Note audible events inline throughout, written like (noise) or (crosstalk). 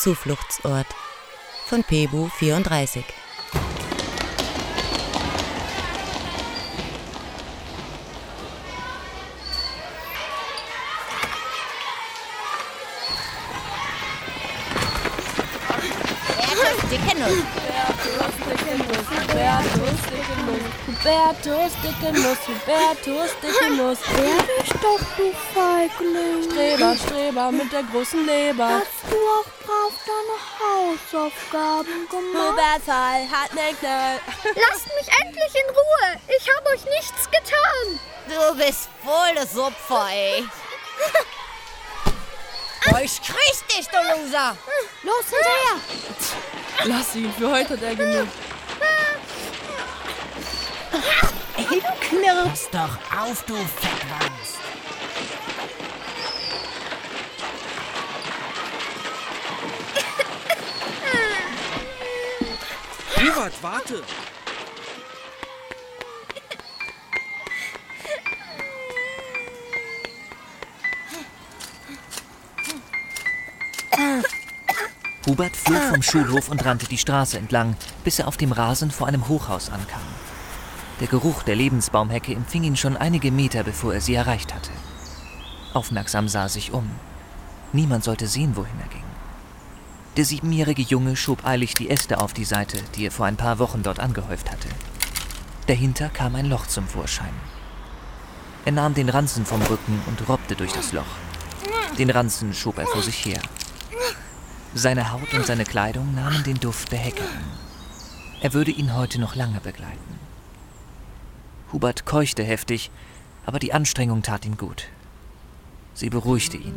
Zufluchtsort von Pebu 34. dicke Nuss. Hubertus, dicke Nuss. Hubertus, dicke Nuss. Hubertus, dicke Nuss. Wer bist doch, du Feigling? Streber, Streber mit der großen Leber. Hast du auch brav deine Hausaufgaben gemacht? Überfall hat ne Knall. Lasst mich endlich in Ruhe. Ich habe euch nichts getan. Du bist voll das Opfer, ey. Ich krieg's dich, du Loser. Los, hinterher. Lass ihn, für heute hat er genug. Ey, du knirpst doch auf, du Fettwanz. Hubert, warte! Hubert flog vom Schulhof und rannte die Straße entlang, bis er auf dem Rasen vor einem Hochhaus ankam. Der Geruch der Lebensbaumhecke empfing ihn schon einige Meter, bevor er sie erreicht hatte. Aufmerksam sah er sich um. Niemand sollte sehen, wohin er ging. Der siebenjährige Junge schob eilig die Äste auf die Seite, die er vor ein paar Wochen dort angehäuft hatte. Dahinter kam ein Loch zum Vorschein. Er nahm den Ranzen vom Rücken und robbte durch das Loch. Den Ranzen schob er vor sich her. Seine Haut und seine Kleidung nahmen den Duft der Hecke an. Er würde ihn heute noch lange begleiten. Hubert keuchte heftig, aber die Anstrengung tat ihm gut. Sie beruhigte ihn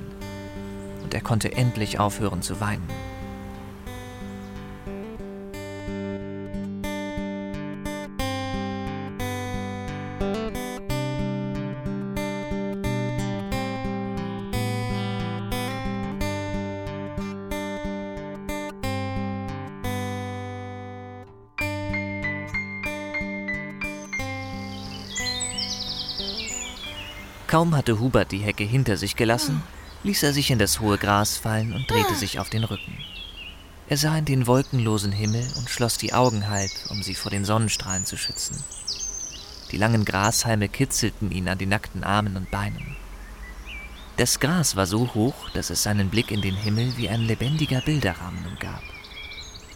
und er konnte endlich aufhören zu weinen. Kaum hatte Hubert die Hecke hinter sich gelassen, ließ er sich in das hohe Gras fallen und drehte sich auf den Rücken. Er sah in den wolkenlosen Himmel und schloss die Augen halb, um sie vor den Sonnenstrahlen zu schützen. Die langen Grashalme kitzelten ihn an den nackten Armen und Beinen. Das Gras war so hoch, dass es seinen Blick in den Himmel wie ein lebendiger Bilderrahmen umgab.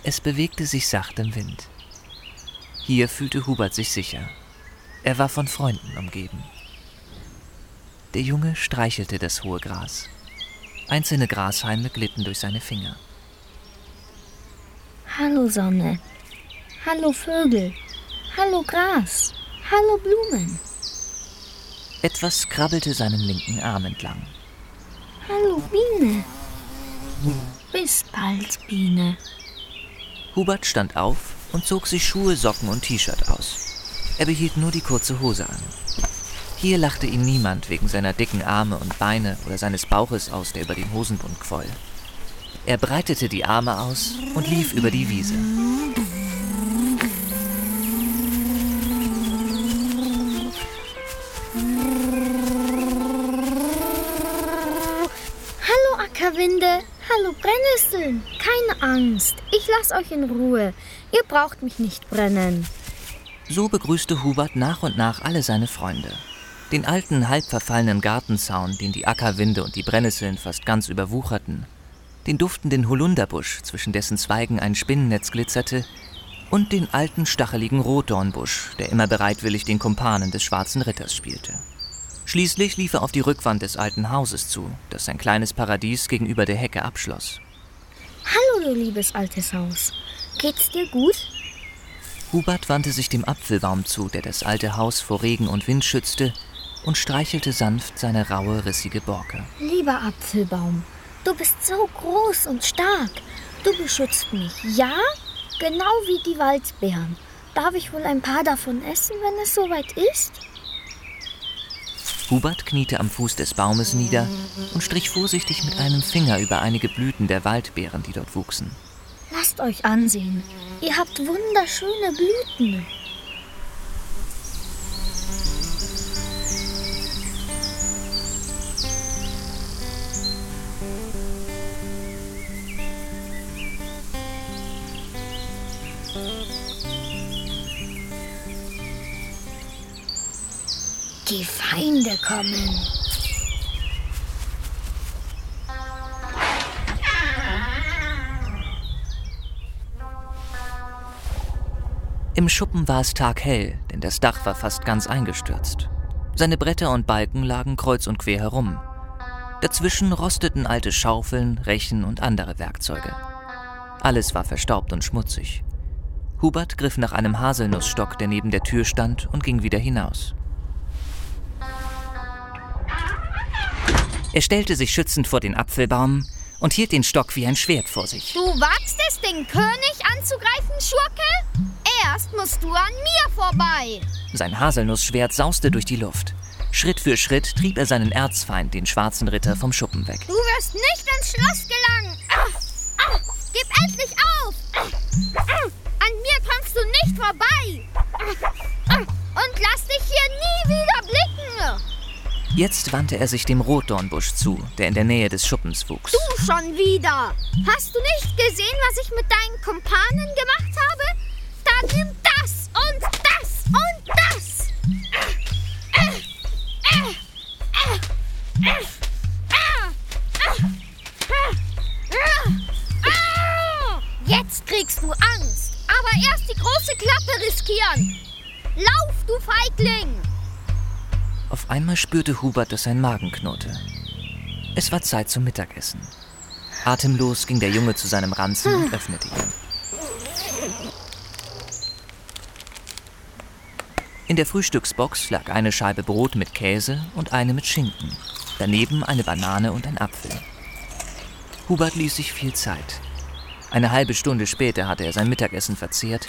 Es bewegte sich sacht im Wind. Hier fühlte Hubert sich sicher. Er war von Freunden umgeben. Der Junge streichelte das hohe Gras. Einzelne Grashalme glitten durch seine Finger. Hallo Sonne. Hallo Vögel. Hallo Gras. Hallo Blumen. Etwas krabbelte seinen linken Arm entlang. Hallo Biene. Bis bald, Biene. Hubert stand auf und zog sich Schuhe, Socken und T-Shirt aus. Er behielt nur die kurze Hose an. Hier lachte ihn niemand wegen seiner dicken Arme und Beine oder seines Bauches aus, der über den Hosenbund quoll. Er breitete die Arme aus und lief über die Wiese. Hallo Ackerwinde. Hallo Brennnesseln. Keine Angst. Ich lass euch in Ruhe. Ihr braucht mich nicht brennen. So begrüßte Hubert nach und nach alle seine Freunde. Den alten, halb verfallenen Gartenzaun, den die Ackerwinde und die Brennnesseln fast ganz überwucherten, den duftenden Holunderbusch, zwischen dessen Zweigen ein Spinnennetz glitzerte, und den alten, stacheligen Rotdornbusch, der immer bereitwillig den Kumpanen des schwarzen Ritters spielte. Schließlich lief er auf die Rückwand des alten Hauses zu, das sein kleines Paradies gegenüber der Hecke abschloss. Hallo, du liebes altes Haus. Geht's dir gut? Hubert wandte sich dem Apfelbaum zu, der das alte Haus vor Regen und Wind schützte, und streichelte sanft seine raue, rissige Borke. Lieber Apfelbaum, du bist so groß und stark. Du beschützt mich, ja? Genau wie die Waldbeeren. Darf ich wohl ein paar davon essen, wenn es soweit ist? Hubert kniete am Fuß des Baumes nieder und strich vorsichtig mit einem Finger über einige Blüten der Waldbeeren, die dort wuchsen. Lasst euch ansehen. Ihr habt wunderschöne Blüten. Feinde kommen. Im Schuppen war es taghell, denn das Dach war fast ganz eingestürzt. Seine Bretter und Balken lagen kreuz und quer herum. Dazwischen rosteten alte Schaufeln, Rechen und andere Werkzeuge. Alles war verstaubt und schmutzig. Hubert griff nach einem Haselnussstock, der neben der Tür stand, und ging wieder hinaus. Er stellte sich schützend vor den Apfelbaum und hielt den Stock wie ein Schwert vor sich. Du wagst es, den König anzugreifen, Schurke? Erst musst du an mir vorbei. Sein Haselnussschwert sauste durch die Luft. Schritt für Schritt trieb er seinen Erzfeind, den schwarzen Ritter, vom Schuppen weg. Du wirst nicht ins Schloss gelangen. Ah, ah, gib endlich auf. Ah, an mir kommst du nicht vorbei. Und lass dich hier nie wieder. Jetzt wandte er sich dem Rotdornbusch zu, der in der Nähe des Schuppens wuchs. Du schon wieder. Hast du nicht gesehen, was ich mit deinen Kumpanen gemacht habe? Da nimm das und das und das. Jetzt kriegst du Angst. Aber erst die große Klappe riskieren. Lauf, du Feigling! Auf einmal spürte Hubert, dass sein Magen knurrte. Es war Zeit zum Mittagessen. Atemlos ging der Junge zu seinem Ranzen und öffnete ihn. In der Frühstücksbox lag eine Scheibe Brot mit Käse und eine mit Schinken. Daneben eine Banane und ein Apfel. Hubert ließ sich viel Zeit. Eine halbe Stunde später hatte er sein Mittagessen verzehrt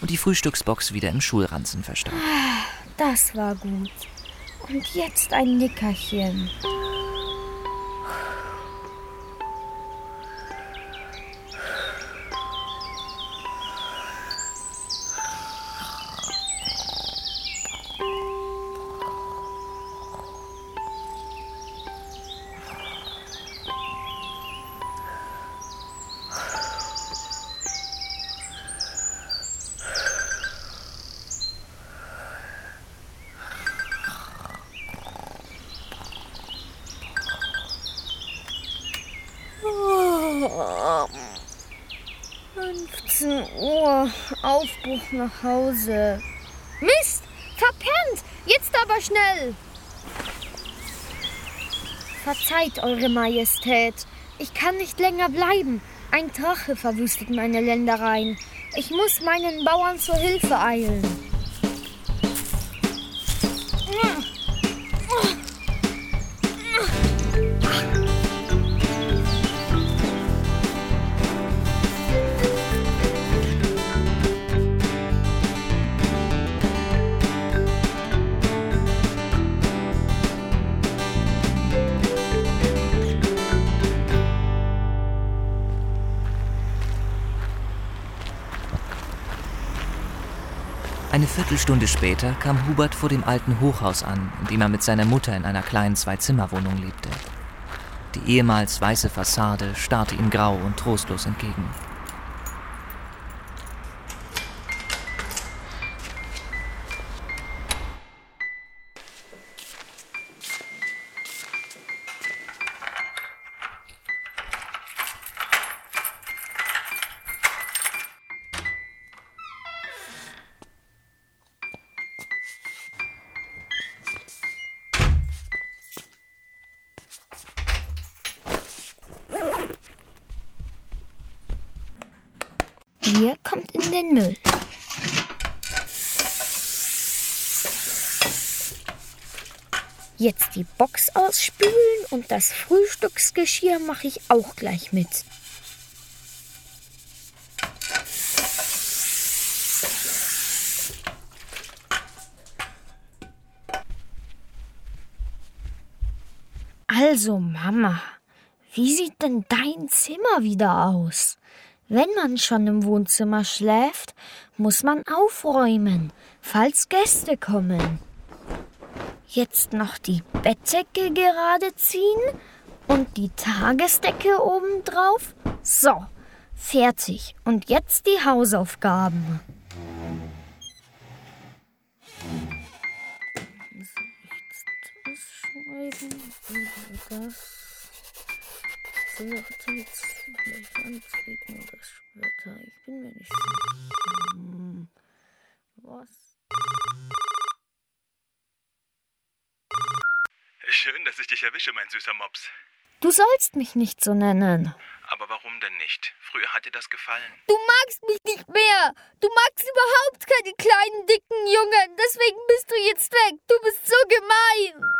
und die Frühstücksbox wieder im Schulranzen verstaut. Das war gut. Und jetzt ein Nickerchen. 15 Uhr. Aufbruch nach Hause. Mist! Verpennt! Jetzt aber schnell! Verzeiht, Eure Majestät. Ich kann nicht länger bleiben. Ein Drache verwüstet meine Ländereien. Ich muss meinen Bauern zur Hilfe eilen. Viertelstunde später kam Hubert vor dem alten Hochhaus an, in dem er mit seiner Mutter in einer kleinen Zwei-Zimmer-Wohnung lebte. Die ehemals weiße Fassade starrte ihm grau und trostlos entgegen. Frühstücksgeschirr mache ich auch gleich mit. Also, Mama, wie sieht denn dein Zimmer wieder aus? Wenn man schon im Wohnzimmer schläft, muss man aufräumen, falls Gäste kommen. Jetzt noch die Bettdecke gerade ziehen und die Tagesdecke obendrauf. So, fertig. Und jetzt die Hausaufgaben. das. So, jetzt gleich antreten das später. Ich bin mir nicht sicher. Was? Schön, dass ich dich erwische, mein süßer Mops. Du sollst mich nicht so nennen. Aber warum denn nicht? Früher hat dir das gefallen. Du magst mich nicht mehr. Du magst überhaupt keine kleinen, dicken Jungen. Deswegen bist du jetzt weg. Du bist so gemein.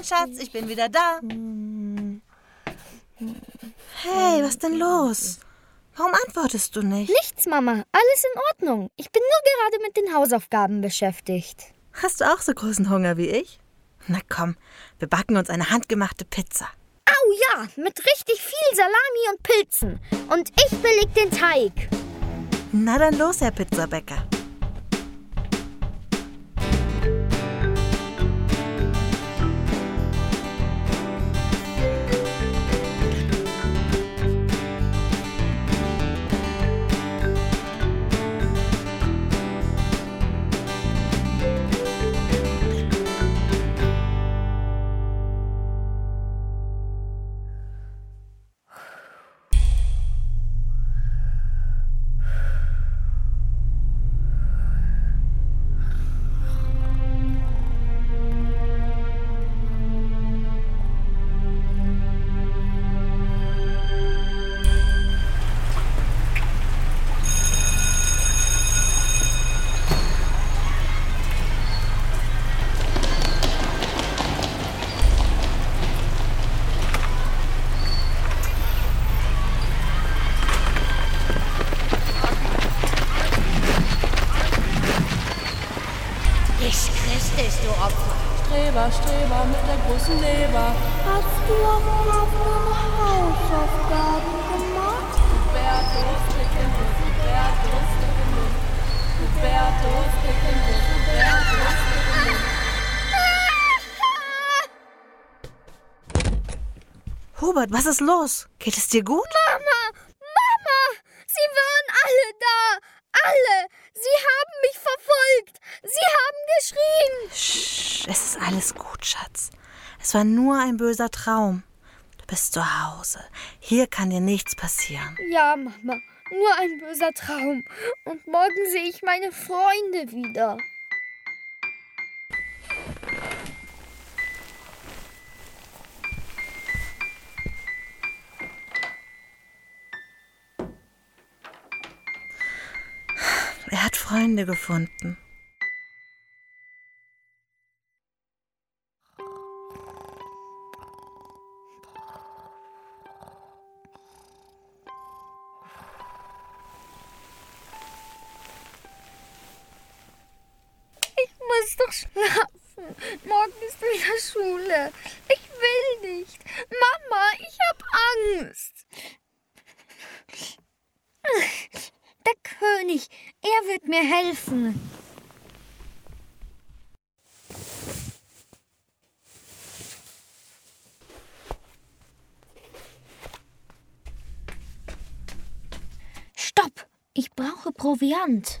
Mein Schatz, ich bin wieder da. Hey, was denn los? Warum antwortest du nicht? Nichts, Mama. Alles in Ordnung. Ich bin nur gerade mit den Hausaufgaben beschäftigt. Hast du auch so großen Hunger wie ich? Na komm, wir backen uns eine handgemachte Pizza. Au ja, mit richtig viel Salami und Pilzen. Und ich beleg den Teig. Na dann los, Herr Pizzabäcker. Hubert, was ist los? Geht es dir gut? Mama, Mama, sie waren alle da. Alle. Sie haben mich verfolgt. Sie haben geschrien. Sch, es ist alles gut, Schatz. Es war nur ein böser Traum. Du bist zu Hause. Hier kann dir nichts passieren. Ja, Mama, nur ein böser Traum. Und morgen sehe ich meine Freunde wieder. Er hat Freunde gefunden. Ich muss doch schlafen. Morgen ist wieder Schule. Ich will nicht. Mama, ich hab Angst. Der König, er wird mir helfen. Stopp! Ich brauche Proviant.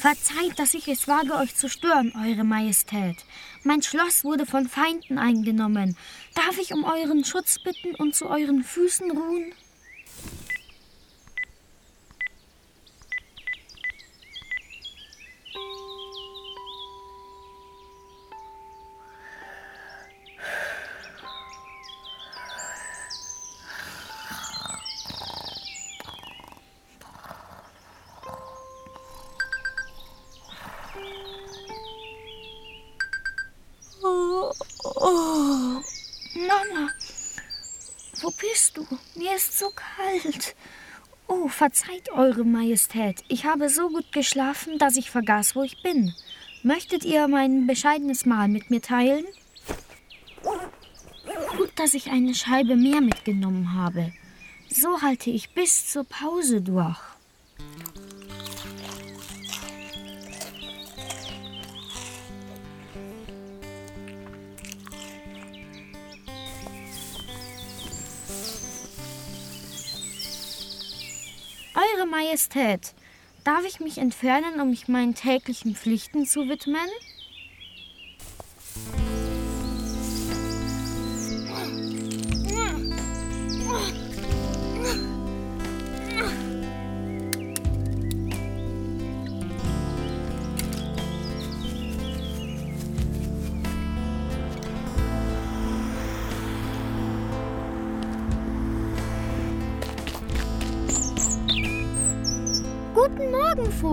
Verzeiht, dass ich es wage, euch zu stören, Eure Majestät. Mein Schloss wurde von Feinden eingenommen. Darf ich um euren Schutz bitten und zu euren Füßen ruhen? Kalt. Oh, verzeiht Eure Majestät. Ich habe so gut geschlafen, dass ich vergaß, wo ich bin. Möchtet ihr mein bescheidenes Mahl mit mir teilen? Gut, dass ich eine Scheibe mehr mitgenommen habe. So halte ich bis zur Pause durch. Eure Majestät, darf ich mich entfernen, um mich meinen täglichen Pflichten zu widmen?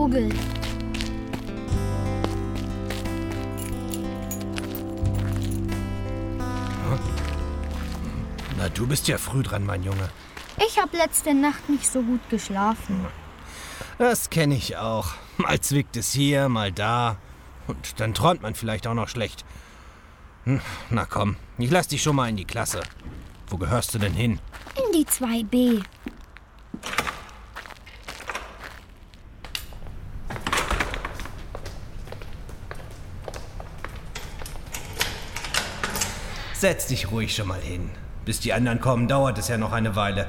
Vogel. Na, du bist ja früh dran, mein Junge. Ich habe letzte Nacht nicht so gut geschlafen. Das kenne ich auch. Mal zwickt es hier, mal da. Und dann träumt man vielleicht auch noch schlecht. Hm, Na komm, ich lass dich schon mal in die Klasse. Wo gehörst du denn hin? In die 2b. Setz dich ruhig schon mal hin. Bis die anderen kommen, dauert es ja noch eine Weile.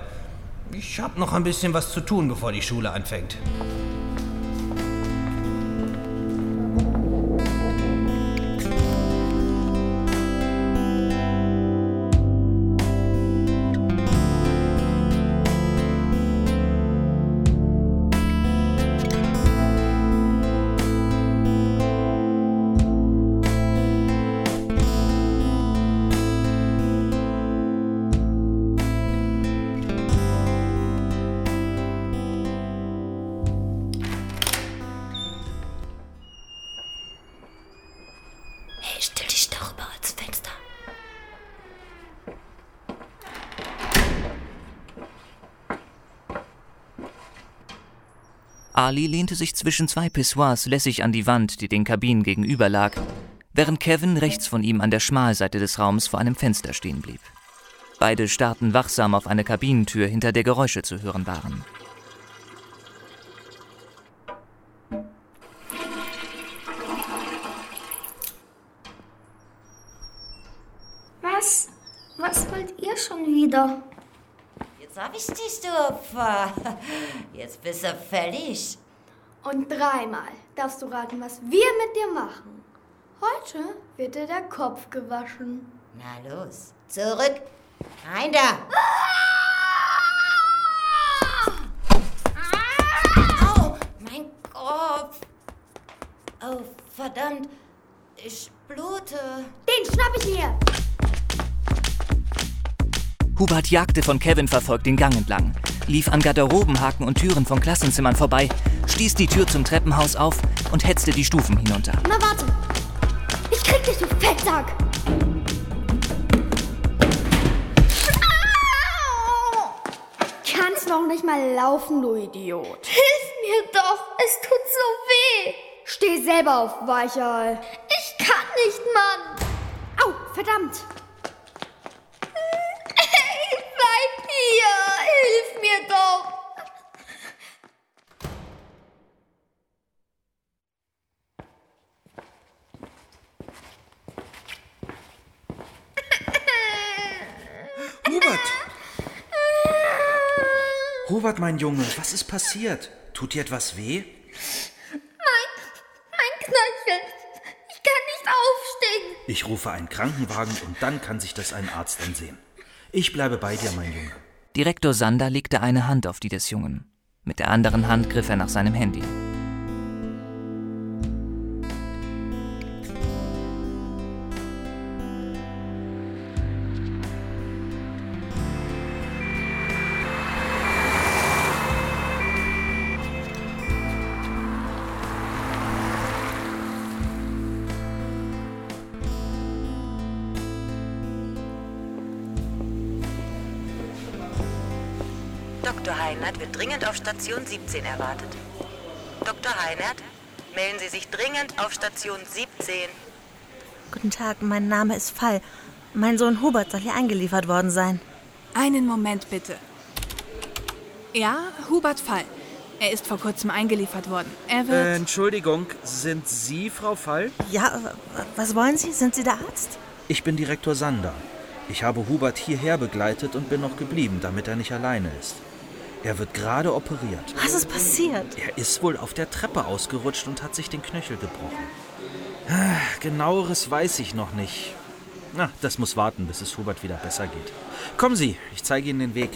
Ich hab noch ein bisschen was zu tun, bevor die Schule anfängt. Ali lehnte sich zwischen zwei Pissoirs lässig an die Wand, die den Kabinen gegenüber lag, während Kevin rechts von ihm an der Schmalseite des Raums vor einem Fenster stehen blieb. Beide starrten wachsam auf eine Kabinentür, hinter der Geräusche zu hören waren. Was? Was wollt ihr schon wieder? Ich dich, du Opfer. Jetzt bist du fällig. Und dreimal darfst du raten, was wir mit dir machen. Heute wird dir der Kopf gewaschen. Na los, zurück. Rein da. Au, mein Kopf. Oh, verdammt. Ich blute. Den schnapp ich mir. Hubert jagte von Kevin verfolgt den Gang entlang, lief an Garderobenhaken und Türen von Klassenzimmern vorbei, stieß die Tür zum Treppenhaus auf und hetzte die Stufen hinunter. Na warte. Ich krieg dich, du Fettsack. Kannst noch nicht mal laufen, du Idiot. Hilf mir doch, es tut so weh. Steh selber auf, Weichei. Ich kann nicht, Mann. Au, verdammt. people! Hubert! Hubert, mein Junge, was ist passiert? Tut dir etwas weh? Mein Knöchel, ich kann nicht aufstehen. Ich rufe einen Krankenwagen und dann kann sich das ein Arzt ansehen. Ich bleibe bei dir, mein Junge. Direktor Sander legte eine Hand auf die des Jungen. Mit der anderen Hand griff er nach seinem Handy. Dr. Heinert wird dringend auf Station 17 erwartet. Dr. Heinert, melden Sie sich dringend auf Station 17. Guten Tag, mein Name ist Fall. Mein Sohn Hubert soll hier eingeliefert worden sein. Einen Moment bitte. Ja, Hubert Fall. Er ist vor kurzem eingeliefert worden. Er Äh, wird. Entschuldigung, sind Sie Frau Fall? Ja, äh, was wollen Sie? Sind Sie der Arzt? Ich bin Direktor Sander. Ich habe Hubert hierher begleitet und bin noch geblieben, damit er nicht alleine ist. Er wird gerade operiert. Was ist passiert? Er ist wohl auf der Treppe ausgerutscht und hat sich den Knöchel gebrochen. Ah, Genaueres weiß ich noch nicht. Na, das muss warten, bis es Hubert wieder besser geht. Kommen Sie, ich zeige Ihnen den Weg.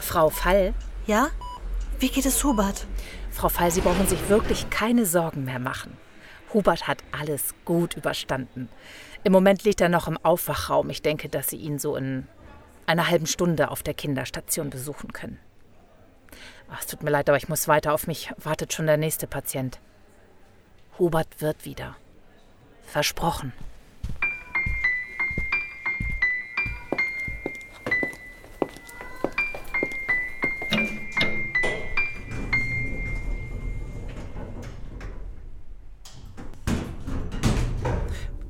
Frau Fall? Ja? Wie geht es Hubert? Frau Fall, Sie brauchen sich wirklich keine Sorgen mehr machen. Hubert hat alles gut überstanden. Im Moment liegt er noch im Aufwachraum. Ich denke, dass Sie ihn so in einer halben Stunde auf der Kinderstation besuchen können. Ach, es tut mir leid, aber ich muss weiter. Auf mich wartet schon der nächste Patient. Hubert wird wieder. Versprochen.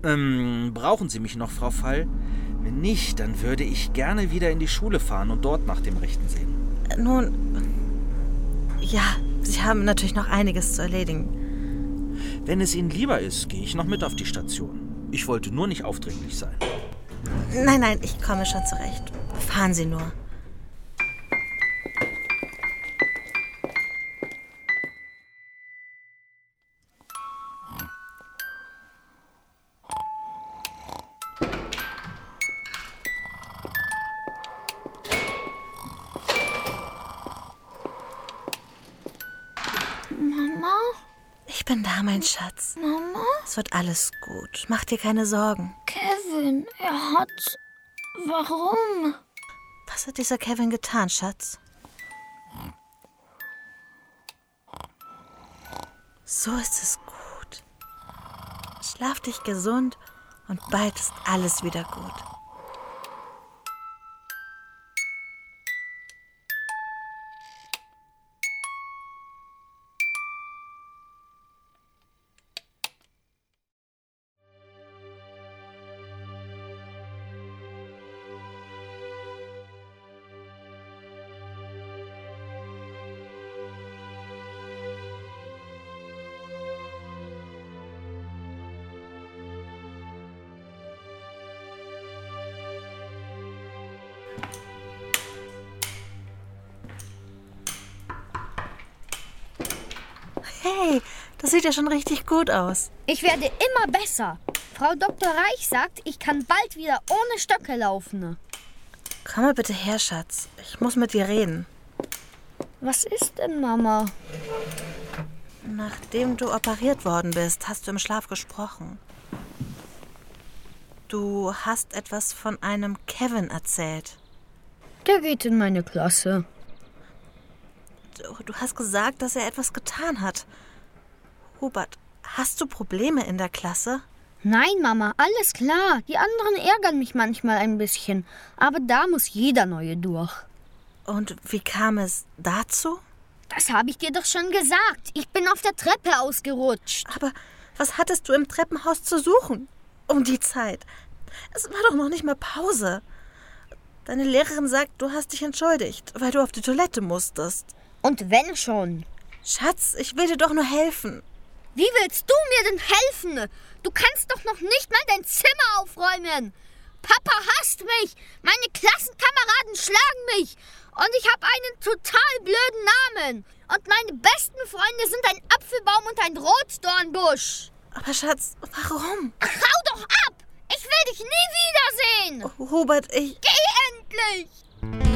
Ähm, brauchen Sie mich noch, Frau Fall? Wenn nicht, dann würde ich gerne wieder in die Schule fahren und dort nach dem Rechten sehen. Nun, ja, Sie haben natürlich noch einiges zu erledigen. Wenn es Ihnen lieber ist, gehe ich noch mit auf die Station. Ich wollte nur nicht aufdringlich sein. Nein, nein, ich komme schon zurecht. Fahren Sie nur. Schatz. Mama? Es wird alles gut. Mach dir keine Sorgen. Kevin, er hat. Warum? Was hat dieser Kevin getan, Schatz? So ist es gut. Schlaf dich gesund und bald ist alles wieder gut. Das sieht ja schon richtig gut aus. Ich werde immer besser. Frau Dr. Reich sagt, ich kann bald wieder ohne Stöcke laufen. Komm mal bitte her, Schatz. Ich muss mit dir reden. Was ist denn, Mama? Nachdem du operiert worden bist, hast du im Schlaf gesprochen. Du hast etwas von einem Kevin erzählt. Der geht in meine Klasse. Du, du hast gesagt, dass er etwas getan hat. Hubert, hast du Probleme in der Klasse? Nein, Mama, alles klar. Die anderen ärgern mich manchmal ein bisschen. Aber da muss jeder Neue durch. Und wie kam es dazu? Das habe ich dir doch schon gesagt. Ich bin auf der Treppe ausgerutscht. Aber was hattest du im Treppenhaus zu suchen? Um die Zeit. Es war doch noch nicht mal Pause. Deine Lehrerin sagt, du hast dich entschuldigt, weil du auf die Toilette musstest. Und wenn schon. Schatz, ich will dir doch nur helfen. Wie willst du mir denn helfen? Du kannst doch noch nicht mal dein Zimmer aufräumen. Papa hasst mich. Meine Klassenkameraden schlagen mich. Und ich habe einen total blöden Namen. Und meine besten Freunde sind ein Apfelbaum und ein Rotdornbusch. Aber Schatz, warum? Ach, hau doch ab! Ich will dich nie wiedersehen! Hubert, ich. Geh endlich!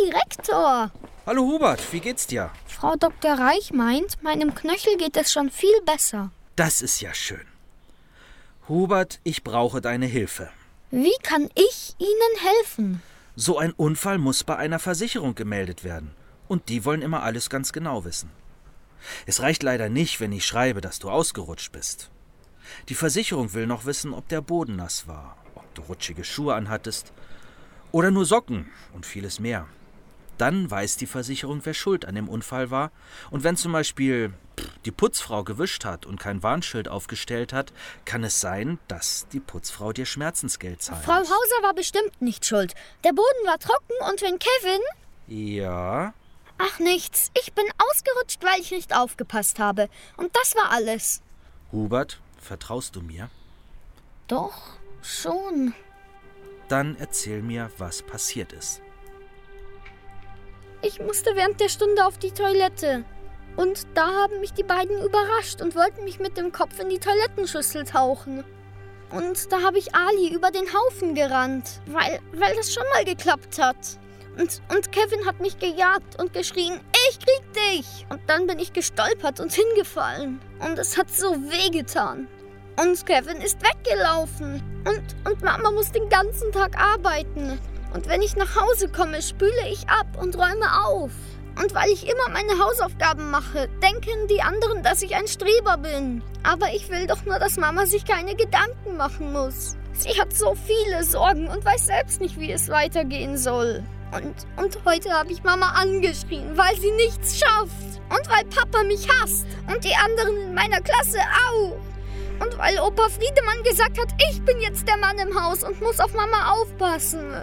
Direktor! Hallo Hubert, wie geht's dir? Frau Dr. Reich meint, meinem Knöchel geht es schon viel besser. Das ist ja schön. Hubert, ich brauche deine Hilfe. Wie kann ich Ihnen helfen? So ein Unfall muss bei einer Versicherung gemeldet werden. Und die wollen immer alles ganz genau wissen. Es reicht leider nicht, wenn ich schreibe, dass du ausgerutscht bist. Die Versicherung will noch wissen, ob der Boden nass war, ob du rutschige Schuhe anhattest oder nur Socken und vieles mehr. Dann weiß die Versicherung, wer schuld an dem Unfall war. Und wenn zum Beispiel die Putzfrau gewischt hat und kein Warnschild aufgestellt hat, kann es sein, dass die Putzfrau dir Schmerzensgeld zahlt. Frau Hauser war bestimmt nicht schuld. Der Boden war trocken und wenn Kevin. Ja. Ach nichts. Ich bin ausgerutscht, weil ich nicht aufgepasst habe. Und das war alles. Hubert, vertraust du mir? Doch, schon. Dann erzähl mir, was passiert ist. Ich musste während der Stunde auf die Toilette. Und da haben mich die beiden überrascht und wollten mich mit dem Kopf in die Toilettenschüssel tauchen. Und da habe ich Ali über den Haufen gerannt, weil, weil das schon mal geklappt hat. Und, und Kevin hat mich gejagt und geschrien, ich krieg dich! Und dann bin ich gestolpert und hingefallen. Und es hat so weh getan. Und Kevin ist weggelaufen. Und, und Mama muss den ganzen Tag arbeiten. Und wenn ich nach Hause komme, spüle ich ab und räume auf. Und weil ich immer meine Hausaufgaben mache, denken die anderen, dass ich ein Streber bin. Aber ich will doch nur, dass Mama sich keine Gedanken machen muss. Sie hat so viele Sorgen und weiß selbst nicht, wie es weitergehen soll. Und, und heute habe ich Mama angeschrien, weil sie nichts schafft. Und weil Papa mich hasst. Und die anderen in meiner Klasse auch. Und weil Opa Friedemann gesagt hat, ich bin jetzt der Mann im Haus und muss auf Mama aufpassen.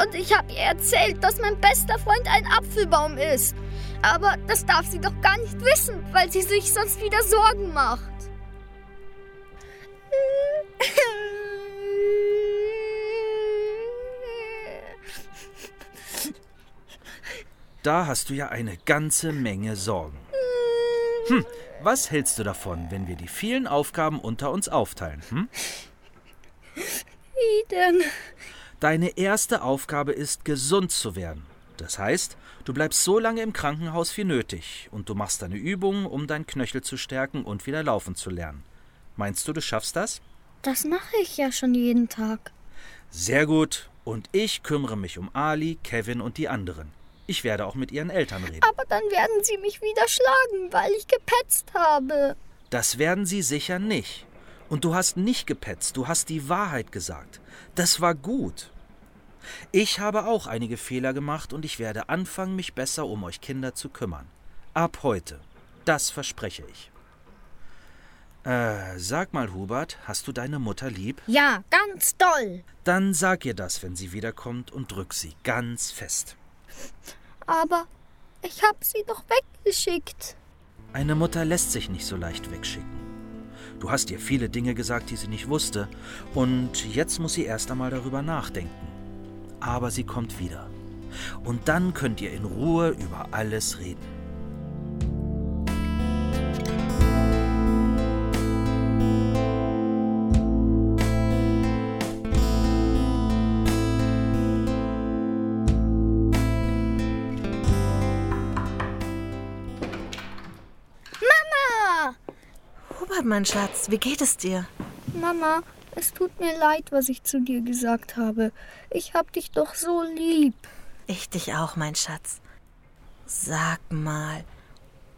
Und ich habe ihr erzählt, dass mein bester Freund ein Apfelbaum ist. Aber das darf sie doch gar nicht wissen, weil sie sich sonst wieder Sorgen macht. Da hast du ja eine ganze Menge Sorgen. (laughs) Hm, was hältst du davon, wenn wir die vielen Aufgaben unter uns aufteilen? Hm? Wie denn? Deine erste Aufgabe ist, gesund zu werden. Das heißt, du bleibst so lange im Krankenhaus wie nötig und du machst deine Übungen, um deinen Knöchel zu stärken und wieder laufen zu lernen. Meinst du, du schaffst das? Das mache ich ja schon jeden Tag. Sehr gut. Und ich kümmere mich um Ali, Kevin und die anderen. Ich werde auch mit ihren Eltern reden. Aber dann werden sie mich wieder schlagen, weil ich gepetzt habe. Das werden sie sicher nicht. Und du hast nicht gepetzt, du hast die Wahrheit gesagt. Das war gut. Ich habe auch einige Fehler gemacht und ich werde anfangen, mich besser um euch Kinder zu kümmern. Ab heute. Das verspreche ich. Äh, sag mal, Hubert, hast du deine Mutter lieb? Ja, ganz doll. Dann sag ihr das, wenn sie wiederkommt und drück sie ganz fest. Aber ich habe sie doch weggeschickt. Eine Mutter lässt sich nicht so leicht wegschicken. Du hast ihr viele Dinge gesagt, die sie nicht wusste, und jetzt muss sie erst einmal darüber nachdenken. Aber sie kommt wieder. Und dann könnt ihr in Ruhe über alles reden. Mein Schatz, wie geht es dir? Mama, es tut mir leid, was ich zu dir gesagt habe. Ich hab dich doch so lieb. Ich dich auch, mein Schatz. Sag mal,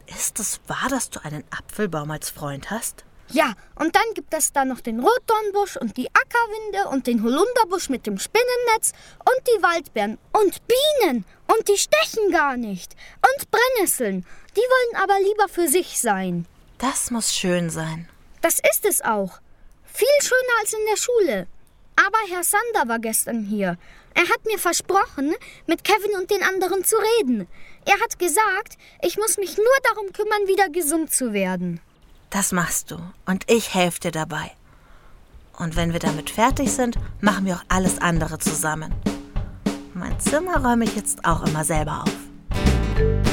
ist es wahr, dass du einen Apfelbaum als Freund hast? Ja, und dann gibt es da noch den Rotdornbusch und die Ackerwinde und den Holunderbusch mit dem Spinnennetz und die Waldbeeren und Bienen und die stechen gar nicht und Brennnesseln. Die wollen aber lieber für sich sein. Das muss schön sein. Das ist es auch. Viel schöner als in der Schule. Aber Herr Sander war gestern hier. Er hat mir versprochen, mit Kevin und den anderen zu reden. Er hat gesagt, ich muss mich nur darum kümmern, wieder gesund zu werden. Das machst du. Und ich helfe dir dabei. Und wenn wir damit fertig sind, machen wir auch alles andere zusammen. Mein Zimmer räume ich jetzt auch immer selber auf.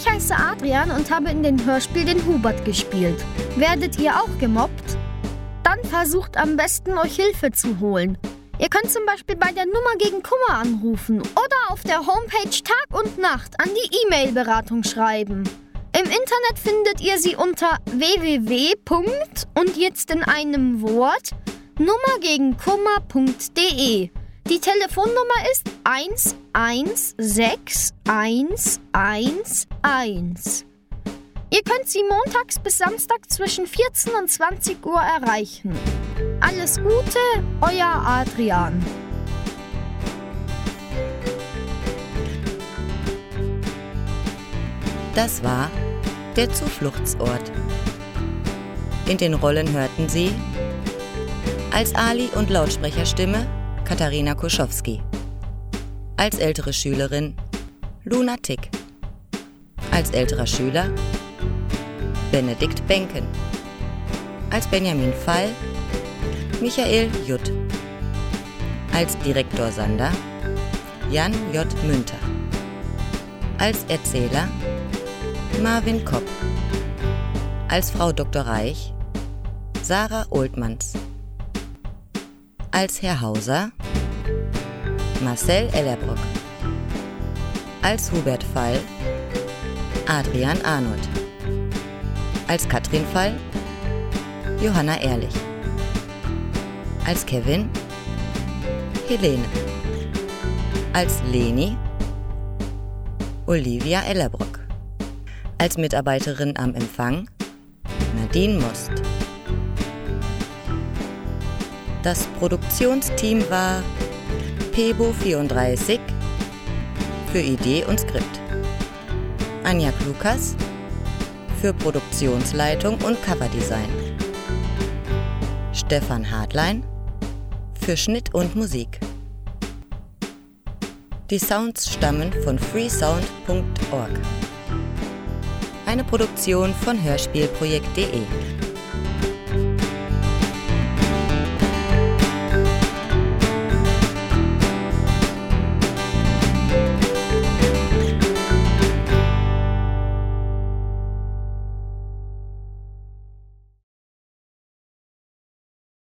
Ich heiße Adrian und habe in dem Hörspiel den Hubert gespielt. Werdet ihr auch gemobbt? Dann versucht am besten, euch Hilfe zu holen. Ihr könnt zum Beispiel bei der Nummer gegen Kummer anrufen oder auf der Homepage Tag und Nacht an die E-Mail-Beratung schreiben. Im Internet findet ihr sie unter www. und jetzt in einem Wort nummergegenkummer.de. Die Telefonnummer ist 116111. Ihr könnt sie montags bis Samstag zwischen 14 und 20 Uhr erreichen. Alles Gute, euer Adrian. Das war der Zufluchtsort. In den Rollen hörten Sie als Ali und Lautsprecherstimme Katharina Kuschowski. Als ältere Schülerin Luna Tick. Als älterer Schüler Benedikt Benken. Als Benjamin Fall Michael Jutt. Als Direktor Sander Jan J. Münter. Als Erzähler Marvin Kopp. Als Frau Dr. Reich Sarah Oldmanns. Als Herr Hauser Marcel Ellerbrock. Als Hubert Fall Adrian Arnold. Als Katrin Fall Johanna Ehrlich. Als Kevin Helene. Als Leni Olivia Ellerbrock. Als Mitarbeiterin am Empfang Nadine Most. Das Produktionsteam war Pebo 34 für Idee und Skript. Anja Klukas für Produktionsleitung und Coverdesign. Stefan Hartlein für Schnitt und Musik. Die Sounds stammen von freesound.org. Eine Produktion von hörspielprojekt.de.